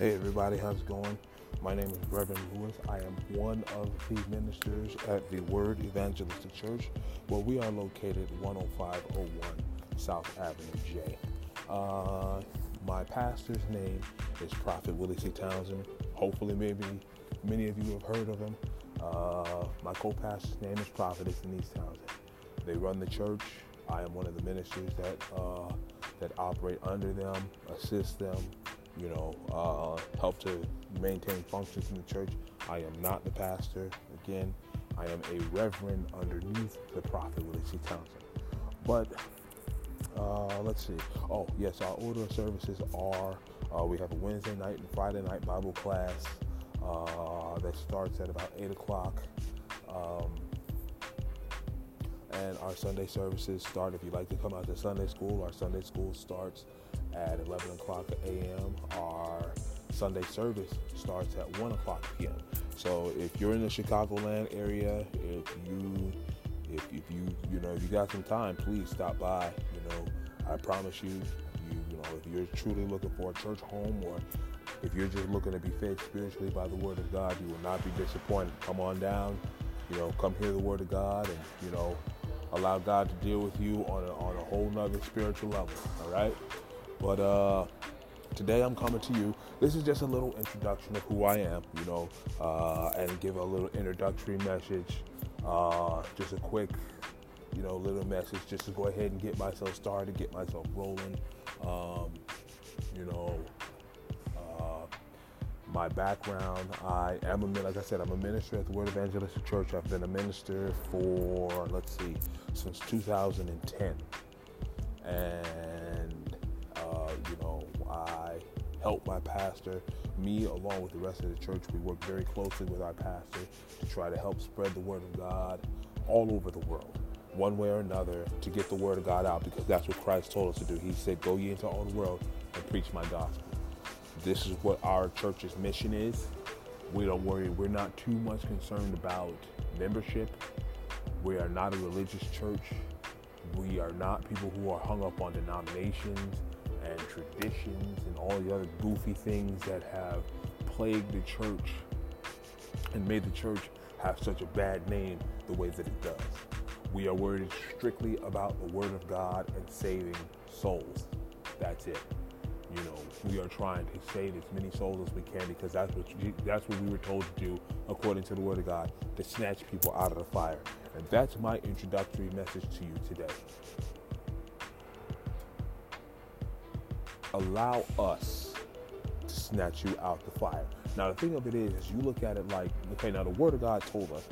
Hey everybody, how's it going? My name is Reverend Lewis. I am one of the ministers at the Word Evangelistic Church, where we are located 10501 South Avenue J. Uh, my pastor's name is Prophet Willie C. Townsend. Hopefully, maybe many of you have heard of him. Uh, my co-pastor's name is Prophetess Denise Townsend. They run the church. I am one of the ministers that uh, that operate under them, assist them, you know, uh, help to maintain functions in the church. I am not the pastor. Again, I am a reverend underneath the prophet Willie C. Townsend. But uh, let's see. Oh, yes, our order of services are uh, we have a Wednesday night and Friday night Bible class uh, that starts at about 8 o'clock. Um, and our Sunday services start. If you'd like to come out to Sunday school, our Sunday school starts at 11 o'clock a.m. Our Sunday service starts at 1 o'clock p.m. So if you're in the Chicagoland area, if you if, if you you know if you got some time, please stop by. You know, I promise you, you you know if you're truly looking for a church home or if you're just looking to be fed spiritually by the Word of God, you will not be disappointed. Come on down, you know, come hear the Word of God, and you know, allow God to deal with you on a, on a whole nother spiritual level. All right. But uh, today I'm coming to you. This is just a little introduction of who I am, you know, uh, and give a little introductory message. Uh, just a quick, you know, little message just to go ahead and get myself started, get myself rolling. Um, you know, my background, I am a like I said, I'm a minister at the Word Evangelistic Church. I've been a minister for let's see, since 2010, and uh, you know, I help my pastor. Me, along with the rest of the church, we work very closely with our pastor to try to help spread the word of God all over the world, one way or another, to get the word of God out because that's what Christ told us to do. He said, Go ye into all the world and preach my gospel. This is what our church's mission is. We don't worry, we're not too much concerned about membership. We are not a religious church. We are not people who are hung up on denominations and traditions and all the other goofy things that have plagued the church and made the church have such a bad name the way that it does. We are worried strictly about the Word of God and saving souls. That's it. You know, we are trying to save as many souls as we can because that's what that's what we were told to do according to the Word of God to snatch people out of the fire. And that's my introductory message to you today. allow us to snatch you out the fire. Now, the thing of it is, is you look at it like, okay, now the Word of God told us,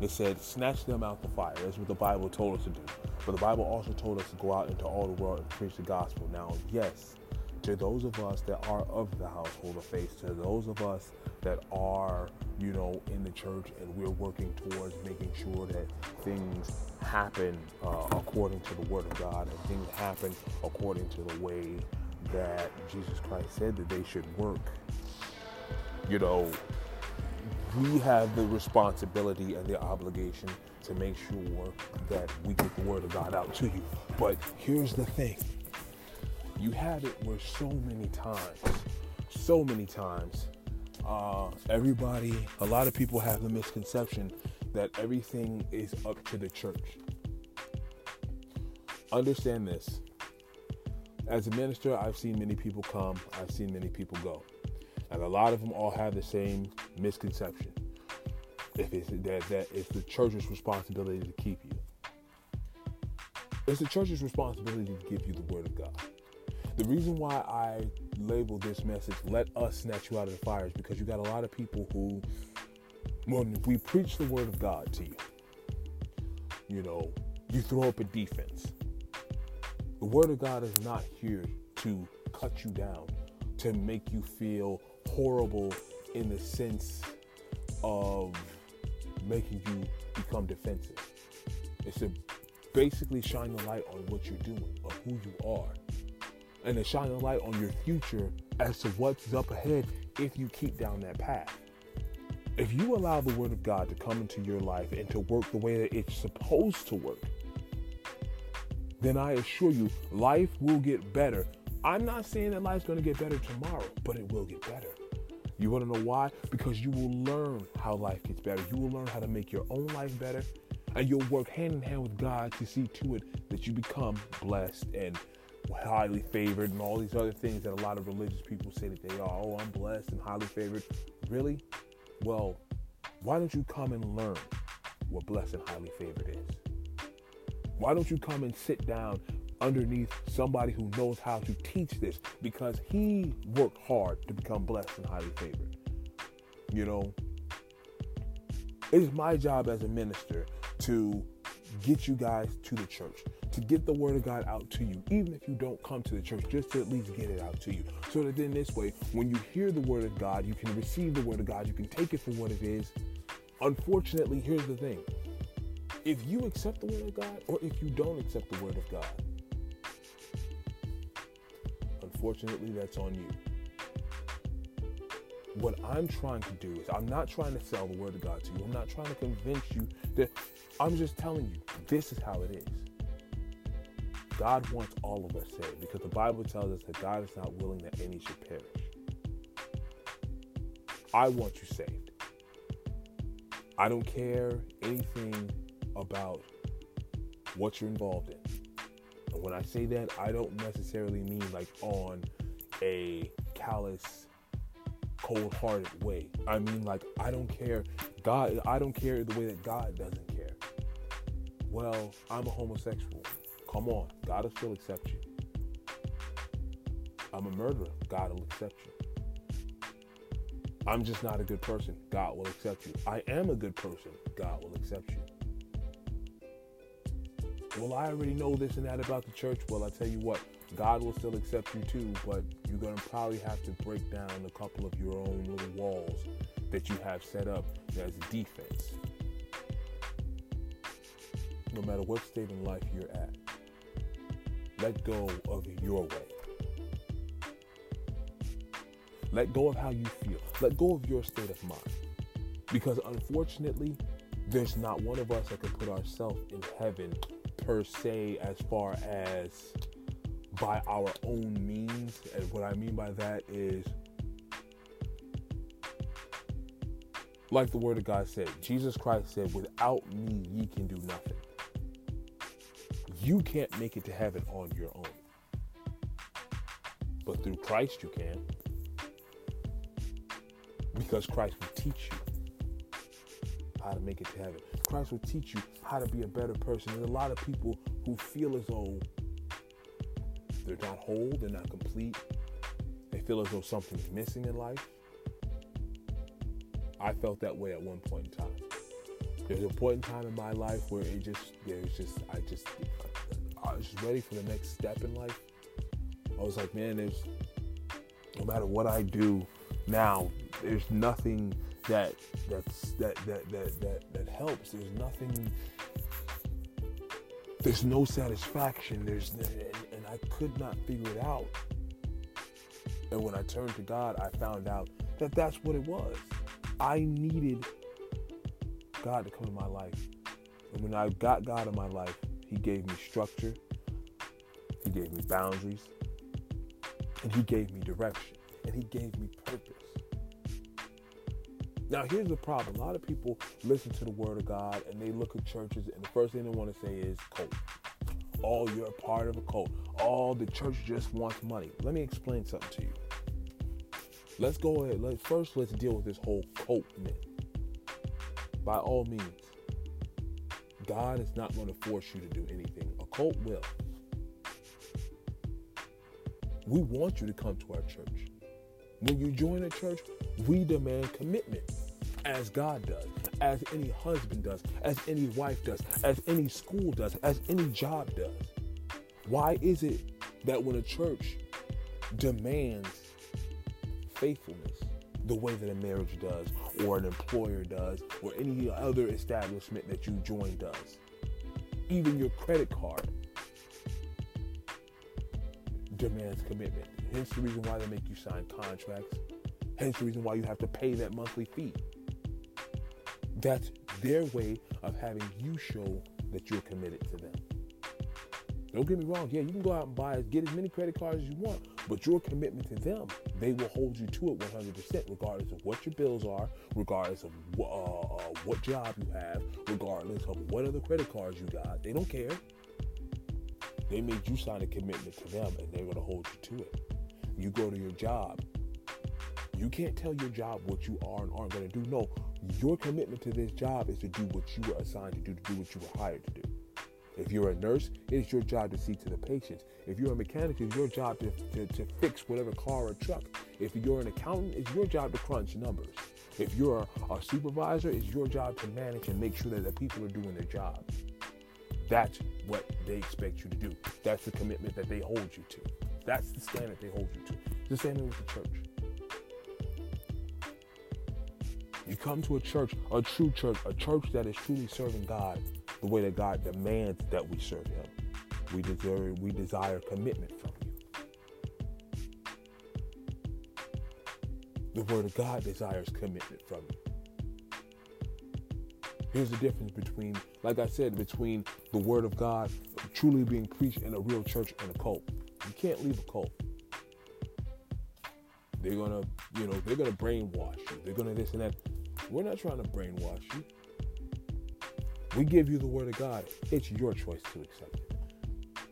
it said, snatch them out the fire. That's what the Bible told us to do. But the Bible also told us to go out into all the world and preach the gospel. Now, yes, to those of us that are of the household of faith, to those of us that are, you know, in the church and we're working towards making sure that things happen uh, according to the Word of God and things happen according to the way that Jesus Christ said that they should work, you know, we have the responsibility and the obligation to make sure that we get the word of God out to you. But here's the thing you have it where so many times, so many times, uh, everybody, a lot of people have the misconception that everything is up to the church. Understand this as a minister, I've seen many people come, I've seen many people go. And a lot of them all have the same misconception. If it's that, that it's the church's responsibility to keep you. It's the church's responsibility to give you the word of God. The reason why I label this message, let us snatch you out of the fire, is because you got a lot of people who, when we preach the word of God to you, you know, you throw up a defense the Word of God is not here to cut you down, to make you feel horrible in the sense of making you become defensive. It's to basically shine the light on what you're doing, of who you are, and to shine a light on your future as to what's up ahead if you keep down that path. If you allow the Word of God to come into your life and to work the way that it's supposed to work, then I assure you, life will get better. I'm not saying that life's going to get better tomorrow, but it will get better. You want to know why? Because you will learn how life gets better. You will learn how to make your own life better. And you'll work hand in hand with God to see to it that you become blessed and highly favored and all these other things that a lot of religious people say that they are. Oh, I'm blessed and highly favored. Really? Well, why don't you come and learn what blessed and highly favored is? Why don't you come and sit down underneath somebody who knows how to teach this because he worked hard to become blessed and highly favored. You know, it is my job as a minister to get you guys to the church, to get the word of God out to you, even if you don't come to the church, just to at least get it out to you. So that then this way, when you hear the word of God, you can receive the word of God, you can take it for what it is. Unfortunately, here's the thing. If you accept the word of God or if you don't accept the word of God, unfortunately, that's on you. What I'm trying to do is, I'm not trying to sell the word of God to you. I'm not trying to convince you that I'm just telling you this is how it is. God wants all of us saved because the Bible tells us that God is not willing that any should perish. I want you saved. I don't care anything about what you're involved in. And when I say that, I don't necessarily mean like on a callous, cold hearted way. I mean, like, I don't care. God, I don't care the way that God doesn't care. Well, I'm a homosexual. Come on, God will still accept you. I'm a murderer. God will accept you. I'm just not a good person. God will accept you. I am a good person. God will accept you well, I already know this and that about the church. Well, I tell you what, God will still accept you too, but you're going to probably have to break down a couple of your own little walls that you have set up as a defense. No matter what state in life you're at, let go of your way. Let go of how you feel. Let go of your state of mind. Because unfortunately, there's not one of us that can put ourselves in heaven per se as far as by our own means. And what I mean by that is, like the word of God said, Jesus Christ said, without me, ye can do nothing. You can't make it to heaven on your own. But through Christ, you can. Because Christ will teach you how to make it to heaven. Christ will teach you how to be a better person. There's a lot of people who feel as though they're not whole, they're not complete. They feel as though something's missing in life. I felt that way at one point in time. There's a point in time in my life where it just, there's just, I just, I was ready for the next step in life. I was like, man, there's, no matter what I do now, there's nothing that that's that that that that that helps. There's nothing. There's no satisfaction. There's and I could not figure it out. And when I turned to God, I found out that that's what it was. I needed God to come in my life. And when I got God in my life, He gave me structure, He gave me boundaries, and He gave me direction, and He gave me purpose. Now, here's the problem. A lot of people listen to the word of God and they look at churches, and the first thing they want to say is cult. Oh, you're a part of a cult. Oh, the church just wants money. Let me explain something to you. Let's go ahead. Let's first let's deal with this whole cult myth. By all means, God is not going to force you to do anything. A cult will. We want you to come to our church. When you join a church, we demand commitment as God does, as any husband does, as any wife does, as any school does, as any job does. Why is it that when a church demands faithfulness the way that a marriage does, or an employer does, or any other establishment that you join does, even your credit card demands commitment. Hence the reason why they make you sign contracts. Hence the reason why you have to pay that monthly fee. That's their way of having you show that you're committed to them. Don't get me wrong. Yeah, you can go out and buy, get as many credit cards as you want, but your commitment to them, they will hold you to it 100%, regardless of what your bills are, regardless of uh, uh, what job you have, regardless of what other credit cards you got. They don't care. They made you sign a commitment to them, and they're going to hold you to it. You go to your job. You can't tell your job what you are and aren't going to do. No, your commitment to this job is to do what you were assigned to do, to do what you were hired to do. If you're a nurse, it is your job to see to the patients. If you're a mechanic, it's your job to, to, to fix whatever car or truck. If you're an accountant, it's your job to crunch numbers. If you're a, supervisor, it's your job to manage and make sure that the people are doing their job. That's what they expect you to do. That's the commitment that they hold you to. That's the standard they hold you to. It's the same thing with the church. You come to a church, a true church, a church that is truly serving God the way that God demands that we serve Him. We desire, we desire commitment from you. The Word of God desires commitment from you. Here's the difference between, like I said, between the Word of God truly being preached in a real church and a cult. You can't leave a cult. They're gonna, you know, they're gonna brainwash you. They're gonna this and that. We're not trying to brainwash you. We give you the word of God. It's your choice to accept it.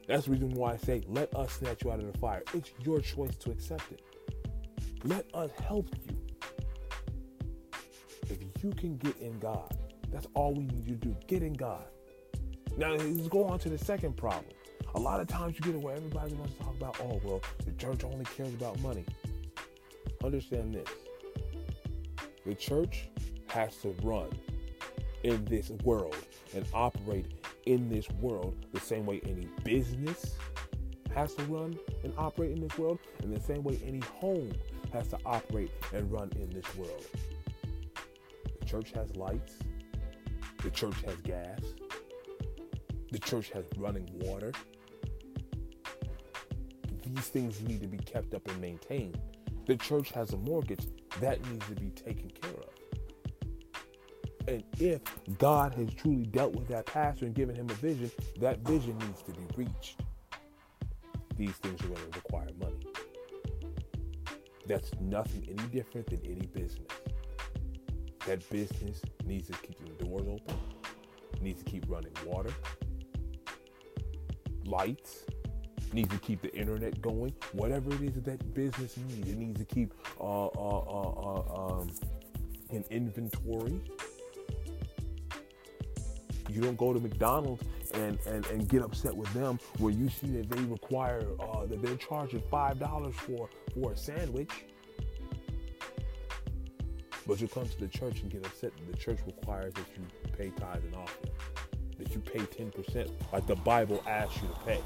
That's the reason why I say, let us snatch you out of the fire. It's your choice to accept it. Let us help you. If you can get in God, that's all we need you to do. Get in God. Now, let's go on to the second problem. A lot of times you get where everybody wants to talk about, oh, well, the church only cares about money. Understand this the church has to run in this world and operate in this world the same way any business has to run and operate in this world, and the same way any home has to operate and run in this world. The church has lights, the church has gas, the church has running water. These things need to be kept up and maintained. The church has a mortgage that needs to be taken care of. And if God has truly dealt with that pastor and given him a vision, that vision needs to be reached. These things are going to require money. That's nothing any different than any business. That business needs to keep the doors open, needs to keep running water, lights, needs to keep the internet going. Whatever it is that, that business needs, it needs to keep uh, uh, uh, uh um, an inventory you don't go to McDonald's and, and, and get upset with them when you see that they require uh, that they're charging five dollars for for a sandwich. But you come to the church and get upset that the church requires that you pay tithe and offering, that you pay 10%, like the Bible asks you to pay.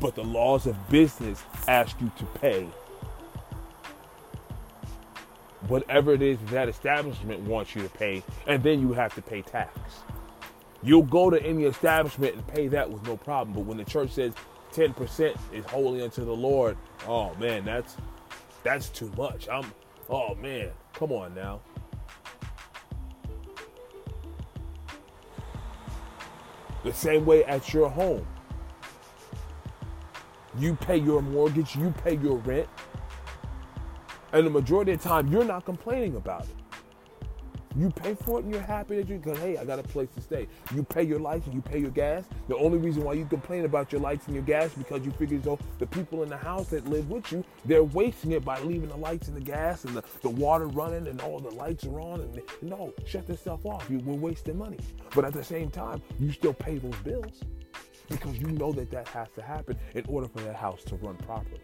But the laws of business ask you to pay whatever it is that establishment wants you to pay, and then you have to pay tax. You'll go to any establishment and pay that with no problem. But when the church says 10% is holy unto the Lord, oh man, that's that's too much. I'm oh man, come on now. The same way at your home. You pay your mortgage, you pay your rent, and the majority of the time, you're not complaining about it. You pay for it and you're happy that you because hey, I got a place to stay. You pay your lights and you pay your gas. The only reason why you complain about your lights and your gas because you figure so the people in the house that live with you, they're wasting it by leaving the lights and the gas and the, the water running and all the lights are on and no, shut this stuff off. You we're wasting money. But at the same time, you still pay those bills because you know that that has to happen in order for that house to run properly.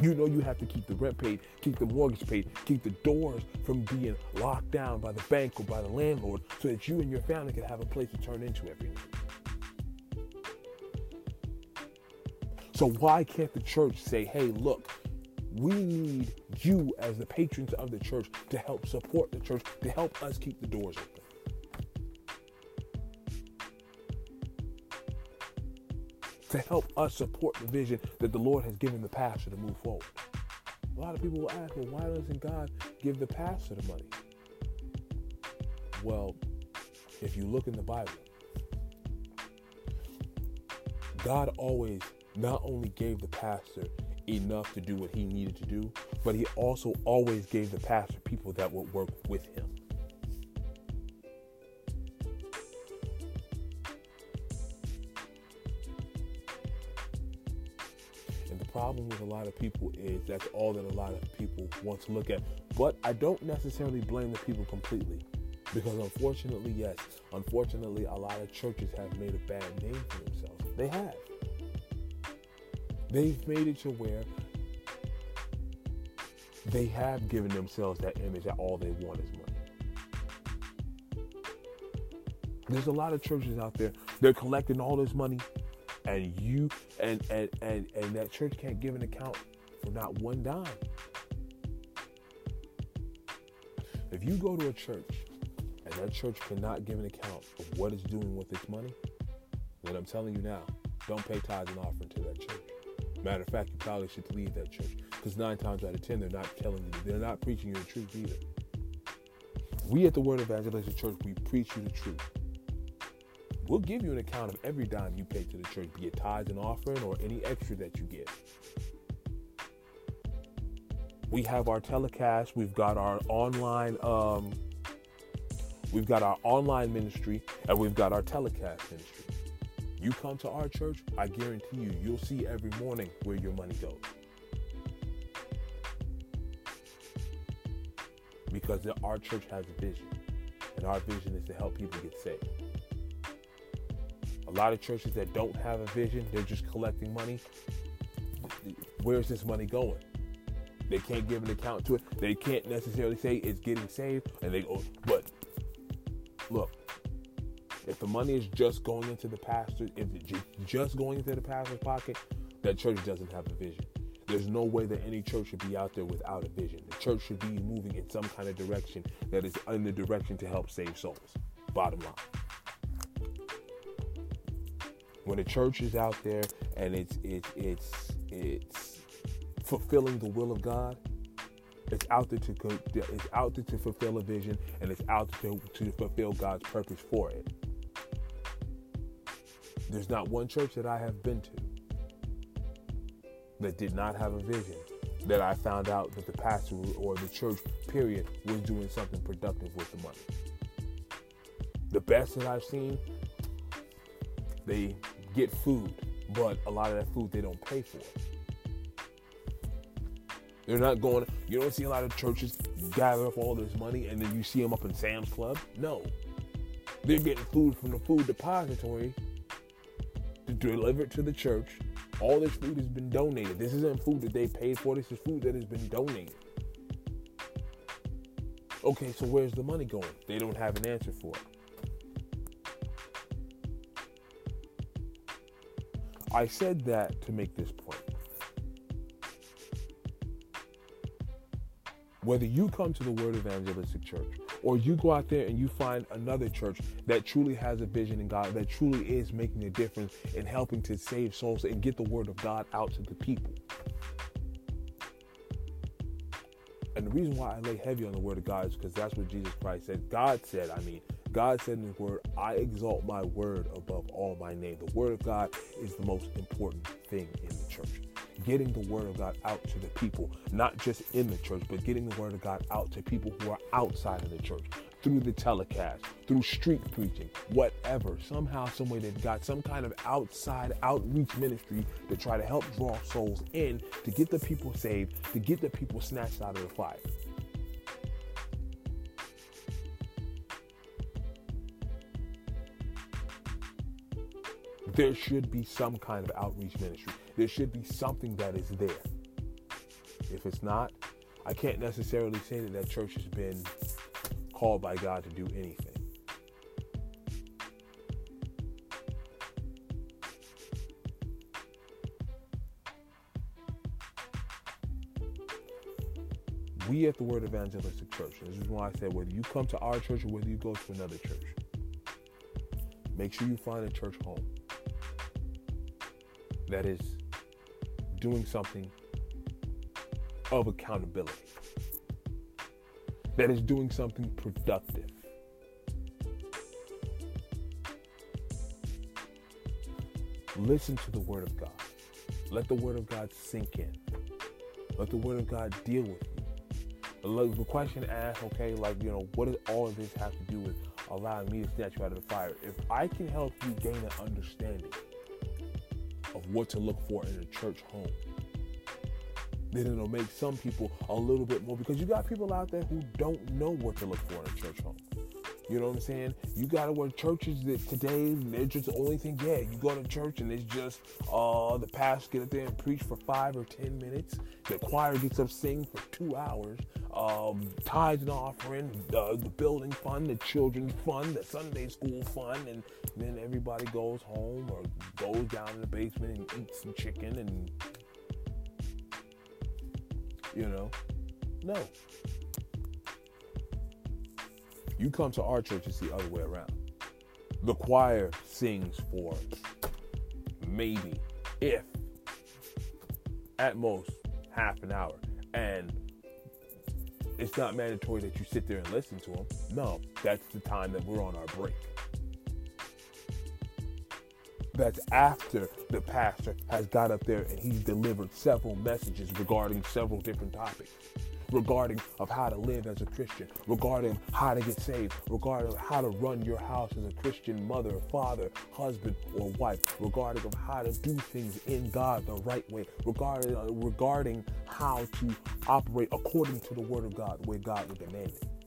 You know you have to keep the rent paid, keep the mortgage paid, keep the doors from being locked down by the bank or by the landlord so that you and your family can have a place to turn into every night. So why can't the church say, hey, look, we need you as the patrons of the church to help support the church, to help us keep the doors open? To help us support the vision that the Lord has given the pastor to move forward. A lot of people will ask, well, why doesn't God give the pastor the money? Well, if you look in the Bible, God always not only gave the pastor enough to do what he needed to do, but he also always gave the pastor people that would work with him. People is that's all that a lot of people want to look at. But I don't necessarily blame the people completely. Because unfortunately, yes, unfortunately, a lot of churches have made a bad name for themselves. They have. They've made it to where they have given themselves that image that all they want is money. There's a lot of churches out there, they're collecting all this money, and you and and and, and that church can't give an account for not one dime. If you go to a church and that church cannot give an account of what it's doing with its money, then I'm telling you now, don't pay tithes and offering to that church. Matter of fact, you probably should leave that church because nine times out of ten, they're not telling you, they're not preaching you the truth either. We at the Word Evangelistic Church, we preach you the truth. We'll give you an account of every dime you pay to the church, be it tithes and offering or any extra that you get. We have our telecast. We've got our online. Um, we've got our online ministry, and we've got our telecast ministry. You come to our church, I guarantee you, you'll see every morning where your money goes. Because our church has a vision, and our vision is to help people get saved. A lot of churches that don't have a vision, they're just collecting money. Where's this money going? They can't give an account to it. They can't necessarily say it's getting saved, and they go, but look, if the money is just going into the pastor, if it's just going into the pastor's pocket, that church doesn't have a vision. There's no way that any church should be out there without a vision. The church should be moving in some kind of direction that is in the direction to help save souls. Bottom line. When a church is out there and it's it's it's it's fulfilling the will of God, it's out there to it's out there to fulfill a vision and it's out to, to fulfill God's purpose for it. There's not one church that I have been to that did not have a vision that I found out that the pastor or the church, period, was doing something productive with the money. The best that I've seen, they get food, but a lot of that food they don't pay for. They're not going, you don't see a lot of churches gather up all this money and then you see them up in Sam's Club. No. They're getting food from the food depository to deliver it to the church. All this food has been donated. This isn't food that they paid for. This is food that has been donated. Okay, so where's the money going? They don't have an answer for it. I said that to make this point. Whether you come to the Word Evangelistic Church or you go out there and you find another church that truly has a vision in God, that truly is making a difference in helping to save souls and get the word of God out to the people. And the reason why I lay heavy on the word of God is because that's what Jesus Christ said. God said, I mean, God said in His Word, I exalt my word above all my name. The Word of God is the most important thing in the church getting the word of God out to the people, not just in the church, but getting the word of God out to people who are outside of the church through the telecast, through street preaching, whatever. Somehow, some way, they've got some kind of outside outreach ministry to try to help draw souls in to get the people saved, to get the people snatched out of the fire. There should be some kind of outreach ministry. There should be something that is there. If it's not, I can't necessarily say that that church has been called by God to do anything. We at the Word Evangelistic Church, this is why I said whether you come to our church or whether you go to another church, make sure you find a church home that is doing something of accountability, that is doing something productive. Listen to the Word of God. Let the Word of God sink in. Let the Word of God deal with you. The question asked, okay, like, you know, what does all of this have to do with allowing me to snatch you out of the fire? If I can help you gain an understanding of what to look for in a church home, then it'll make some people a little bit more because you got people out there who don't know what to look for in a church home. You know what I'm saying? You gotta work churches that today they're just the only thing. Yeah, you go to church and it's just uh the pastor get up there and preach for five or ten minutes. The choir gets up sing for two hours. Um, tithes and offering, uh, the building fund, the children's fund, the Sunday school fund, and then everybody goes home or goes down in the basement and eats some chicken and you know, no. You come to our church, it's the other way around. The choir sings for maybe, if, at most, half an hour. And it's not mandatory that you sit there and listen to them. No, that's the time that we're on our break. That's after the pastor has got up there and he's delivered several messages regarding several different topics regarding of how to live as a Christian, regarding how to get saved, regarding how to run your house as a Christian mother, father, husband, or wife, regarding of how to do things in God the right way, regarding uh, regarding how to operate according to the Word of God, way God would demand it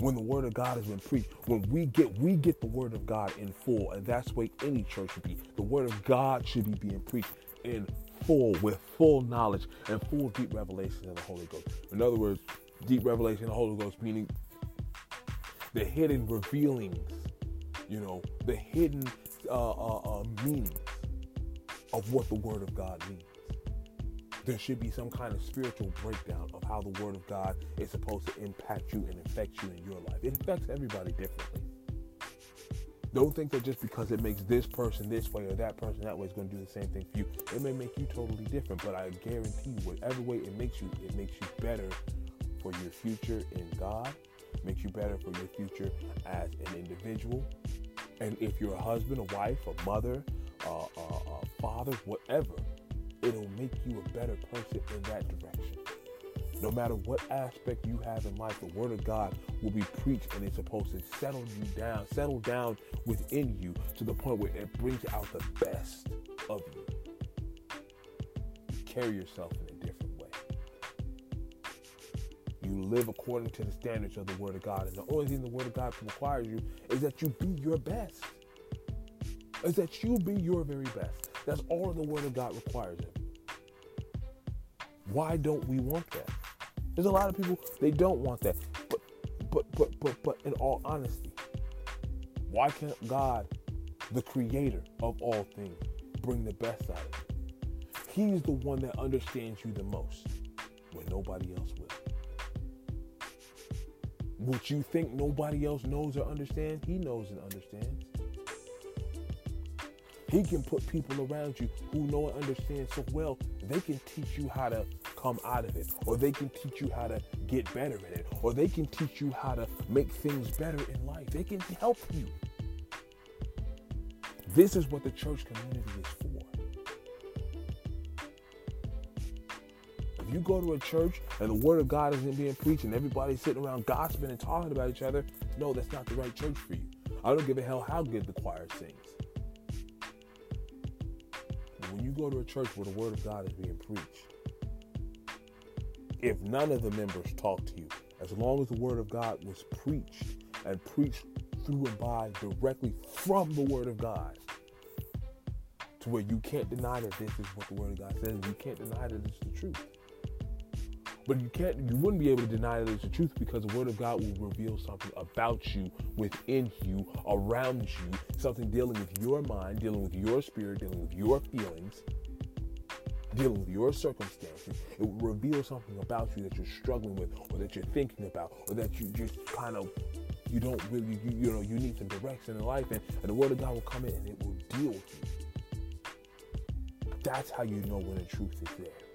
when the word of God has been preached, when we get we get the word of God in full, and that's way any church should be. The word of God should be being preached in full with full knowledge and full deep revelation of the Holy Ghost. In other words, deep revelation of the Holy Ghost meaning the hidden revealings, you know, the hidden uh, uh, uh, meanings of what the Word of God means. There should be some kind of spiritual breakdown of how the Word of God is supposed to impact you and affect you in your life. It affects everybody differently. Don't think that just because it makes this person this way or that person that way is going to do the same thing for you. It may make you totally different, but I guarantee you, whatever way it makes you, it makes you better for your future in God, makes you better for your future as an individual. And if you're a husband, a wife, a mother, a, a, a father, whatever, it'll make you a better person in that direction. No matter what aspect you have in life, the Word of God will be preached and it's supposed to settle you down, settle down within you to the point where it brings out the best of you. you carry yourself in a different way. You live according to the standards of the Word of God. And the only thing the Word of God requires you is that you be your best. Is that you be your very best. That's all the Word of God requires of you. Why don't we want that? There's a lot of people they don't want that. But but but but but in all honesty, why can't God, the creator of all things, bring the best out of you? He's the one that understands you the most when nobody else will. What you think nobody else knows or understands, he knows and understands. He can put people around you who know and understand so well, they can teach you how to come out of it, or they can teach you how to get better at it, or they can teach you how to make things better in life. They can help you. This is what the church community is for. If you go to a church and the word of God isn't being preached and everybody's sitting around gossiping and talking about each other, no, that's not the right church for you. I don't give a hell how good the choir sings. When you go to a church where the word of God is being preached, if none of the members talk to you, as long as the word of God was preached and preached through and by directly from the word of God, to where you can't deny that this is what the word of God says, you can't deny that it's the truth. But you can't you wouldn't be able to deny that it's the truth because the word of God will reveal something about you, within you, around you, something dealing with your mind, dealing with your spirit, dealing with your feelings dealing with your circumstances, it will reveal something about you that you're struggling with or that you're thinking about or that you just kind of you don't really you, you know you need some direction in life and, and the word of God will come in and it will deal with you. That's how you know when the truth is there.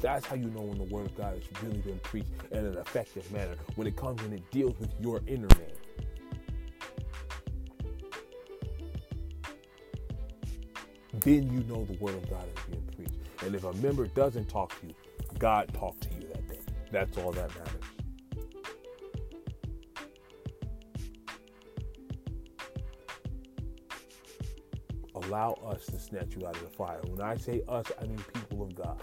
That's how you know when the word of God has really been preached in an effective manner. When it comes and it deals with your inner man. then you know the word of God is being preached. And if a member doesn't talk to you, God talked to you that day. That's all that matters. Allow us to snatch you out of the fire. When I say us, I mean people of God.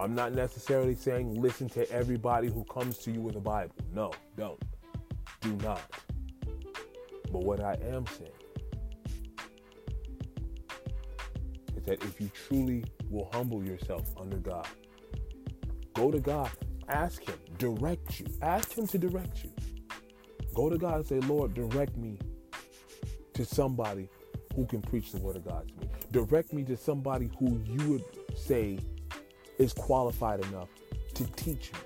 I'm not necessarily saying listen to everybody who comes to you with a Bible. No, don't. Do not. But what I am saying is that if you truly will humble yourself under God, go to God, ask Him, direct you, ask Him to direct you. Go to God and say, Lord, direct me to somebody who can preach the word of God to me. Direct me to somebody who you would say is qualified enough to teach me.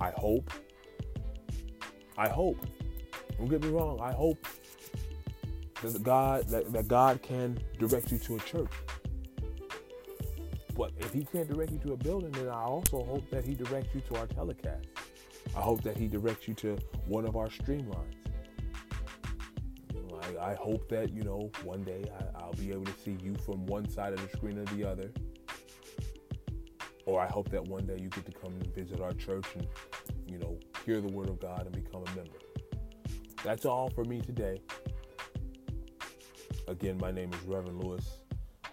I hope. I hope. Don't get me wrong. I hope that God that, that God can direct you to a church. But if he can't direct you to a building, then I also hope that he directs you to our telecast. I hope that he directs you to one of our streamlines. I, I hope that, you know, one day I, I'll be able to see you from one side of the screen or the other. Or I hope that one day you get to come and visit our church and, you know, hear the word of God and become a member. That's all for me today. Again, my name is Reverend Lewis.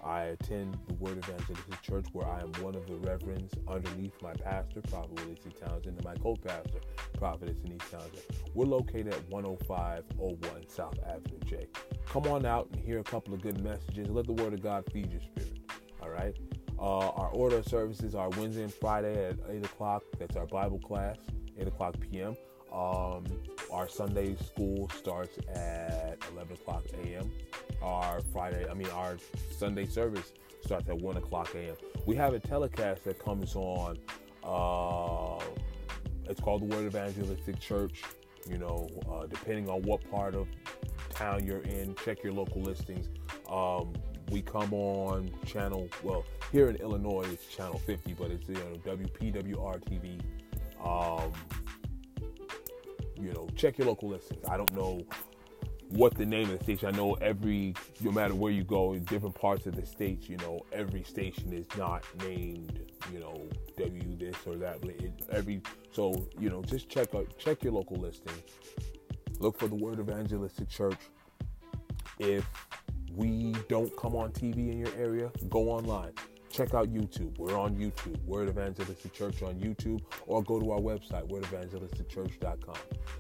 I attend the Word Evangelistic Church where I am one of the reverends underneath my pastor, Prophet C. Townsend, and my co-pastor, Prophetess Denise Townsend. We're located at 10501 South Avenue J. Come on out and hear a couple of good messages. Let the Word of God feed your spirit. All right. Uh, our order of services are Wednesday and Friday at 8 o'clock. That's our Bible class, 8 o'clock p.m. Um, our Sunday school starts at 11 o'clock a.m our Friday, I mean, our Sunday service starts at 1 o'clock a.m. We have a telecast that comes on, uh, it's called the Word Evangelistic Church. You know, uh, depending on what part of town you're in, check your local listings. Um, we come on channel, well, here in Illinois, it's channel 50, but it's you know, WPWR TV. Um, you know, check your local listings. I don't know what the name of the station. I know every, no matter where you go in different parts of the states, you know, every station is not named, you know, W this or that. It, every so you know, just check out check your local listing. Look for the Word Evangelistic Church. If we don't come on TV in your area, go online check out YouTube. We're on YouTube, Word Evangelistic Church on YouTube, or go to our website, wordevangelisticchurch.com.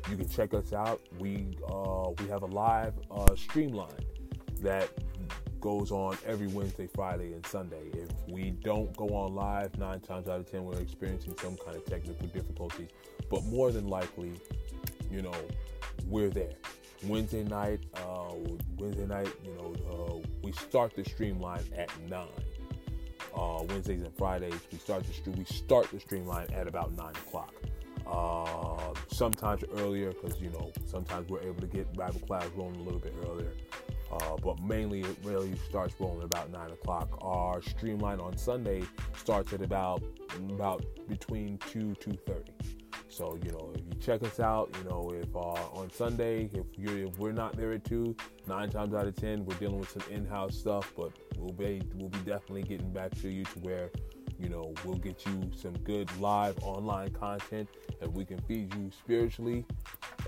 You can check us out. We uh, we have a live uh, streamline that goes on every Wednesday, Friday, and Sunday. If we don't go on live, nine times out of ten, we're experiencing some kind of technical difficulties. But more than likely, you know, we're there. Wednesday night, uh, Wednesday night, you know, uh, we start the streamline at nine uh, Wednesdays and Fridays. We start the stream. We start the streamline at about nine o'clock. Uh, sometimes earlier because you know sometimes we're able to get Bible class rolling a little bit earlier. Uh, but mainly it really starts rolling about nine o'clock. Our streamline on Sunday starts at about about between two two thirty. So you know, if you check us out, you know, if uh, on Sunday, if you if we're not there at two, nine times out of ten, we're dealing with some in-house stuff, but we'll be we'll be definitely getting back to you to where, you know, we'll get you some good live online content, and we can feed you spiritually,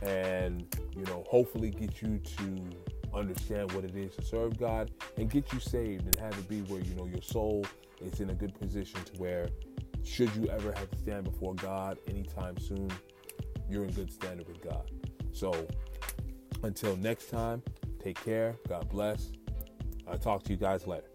and you know, hopefully get you to understand what it is to serve God and get you saved and have it be where you know your soul is in a good position to where should you ever have to stand before God anytime soon, you're in good standing with God. So until next time, take care. God bless. I'll talk to you guys later.